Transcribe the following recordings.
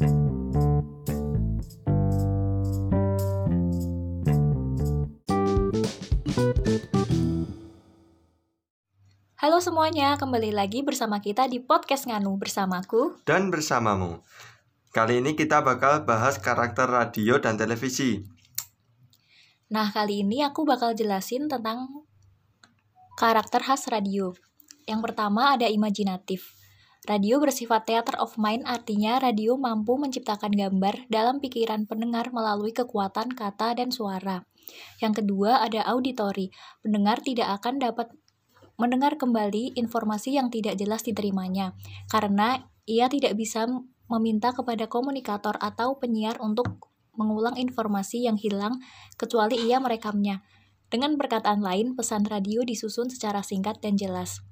Halo semuanya, kembali lagi bersama kita di podcast Nganu bersamaku dan bersamamu. Kali ini kita bakal bahas karakter radio dan televisi. Nah, kali ini aku bakal jelasin tentang karakter khas radio. Yang pertama ada imajinatif. Radio bersifat theater of mind artinya radio mampu menciptakan gambar dalam pikiran pendengar melalui kekuatan kata dan suara. Yang kedua ada auditori. Pendengar tidak akan dapat mendengar kembali informasi yang tidak jelas diterimanya, karena ia tidak bisa meminta kepada komunikator atau penyiar untuk mengulang informasi yang hilang kecuali ia merekamnya. Dengan perkataan lain, pesan radio disusun secara singkat dan jelas.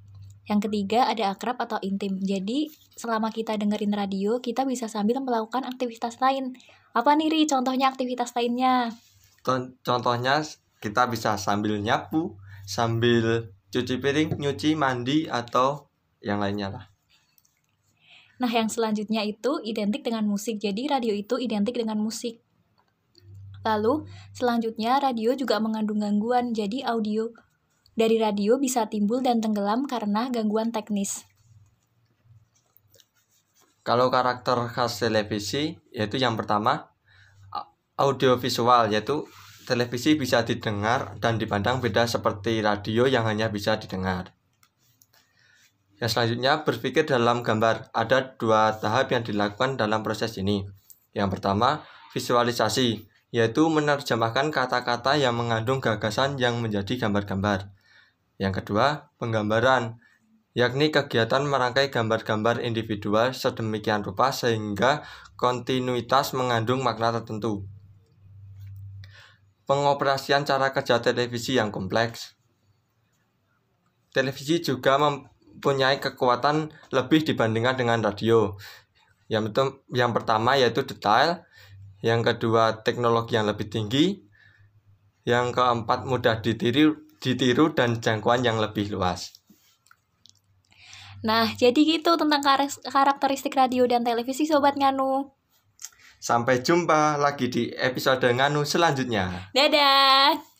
Yang ketiga ada akrab atau intim. Jadi, selama kita dengerin radio, kita bisa sambil melakukan aktivitas lain. Apa nih, Ri, contohnya aktivitas lainnya? Contohnya kita bisa sambil nyapu, sambil cuci piring, nyuci, mandi atau yang lainnya lah. Nah, yang selanjutnya itu identik dengan musik. Jadi radio itu identik dengan musik. Lalu, selanjutnya radio juga mengandung gangguan. Jadi audio dari radio bisa timbul dan tenggelam karena gangguan teknis. Kalau karakter khas televisi yaitu yang pertama audiovisual yaitu televisi bisa didengar dan dipandang beda seperti radio yang hanya bisa didengar. Yang selanjutnya, berpikir dalam gambar. Ada dua tahap yang dilakukan dalam proses ini. Yang pertama, visualisasi, yaitu menerjemahkan kata-kata yang mengandung gagasan yang menjadi gambar-gambar. Yang kedua, penggambaran, yakni kegiatan merangkai gambar-gambar individual sedemikian rupa sehingga kontinuitas mengandung makna tertentu pengoperasian cara kerja televisi yang kompleks. Televisi juga mempunyai kekuatan lebih dibandingkan dengan radio. Yang, itu, yang pertama yaitu detail, yang kedua teknologi yang lebih tinggi, yang keempat mudah ditiru, ditiru dan jangkauan yang lebih luas. Nah, jadi gitu tentang karakteristik radio dan televisi Sobat Nganu. Sampai jumpa lagi di episode Nganu selanjutnya. Dadah!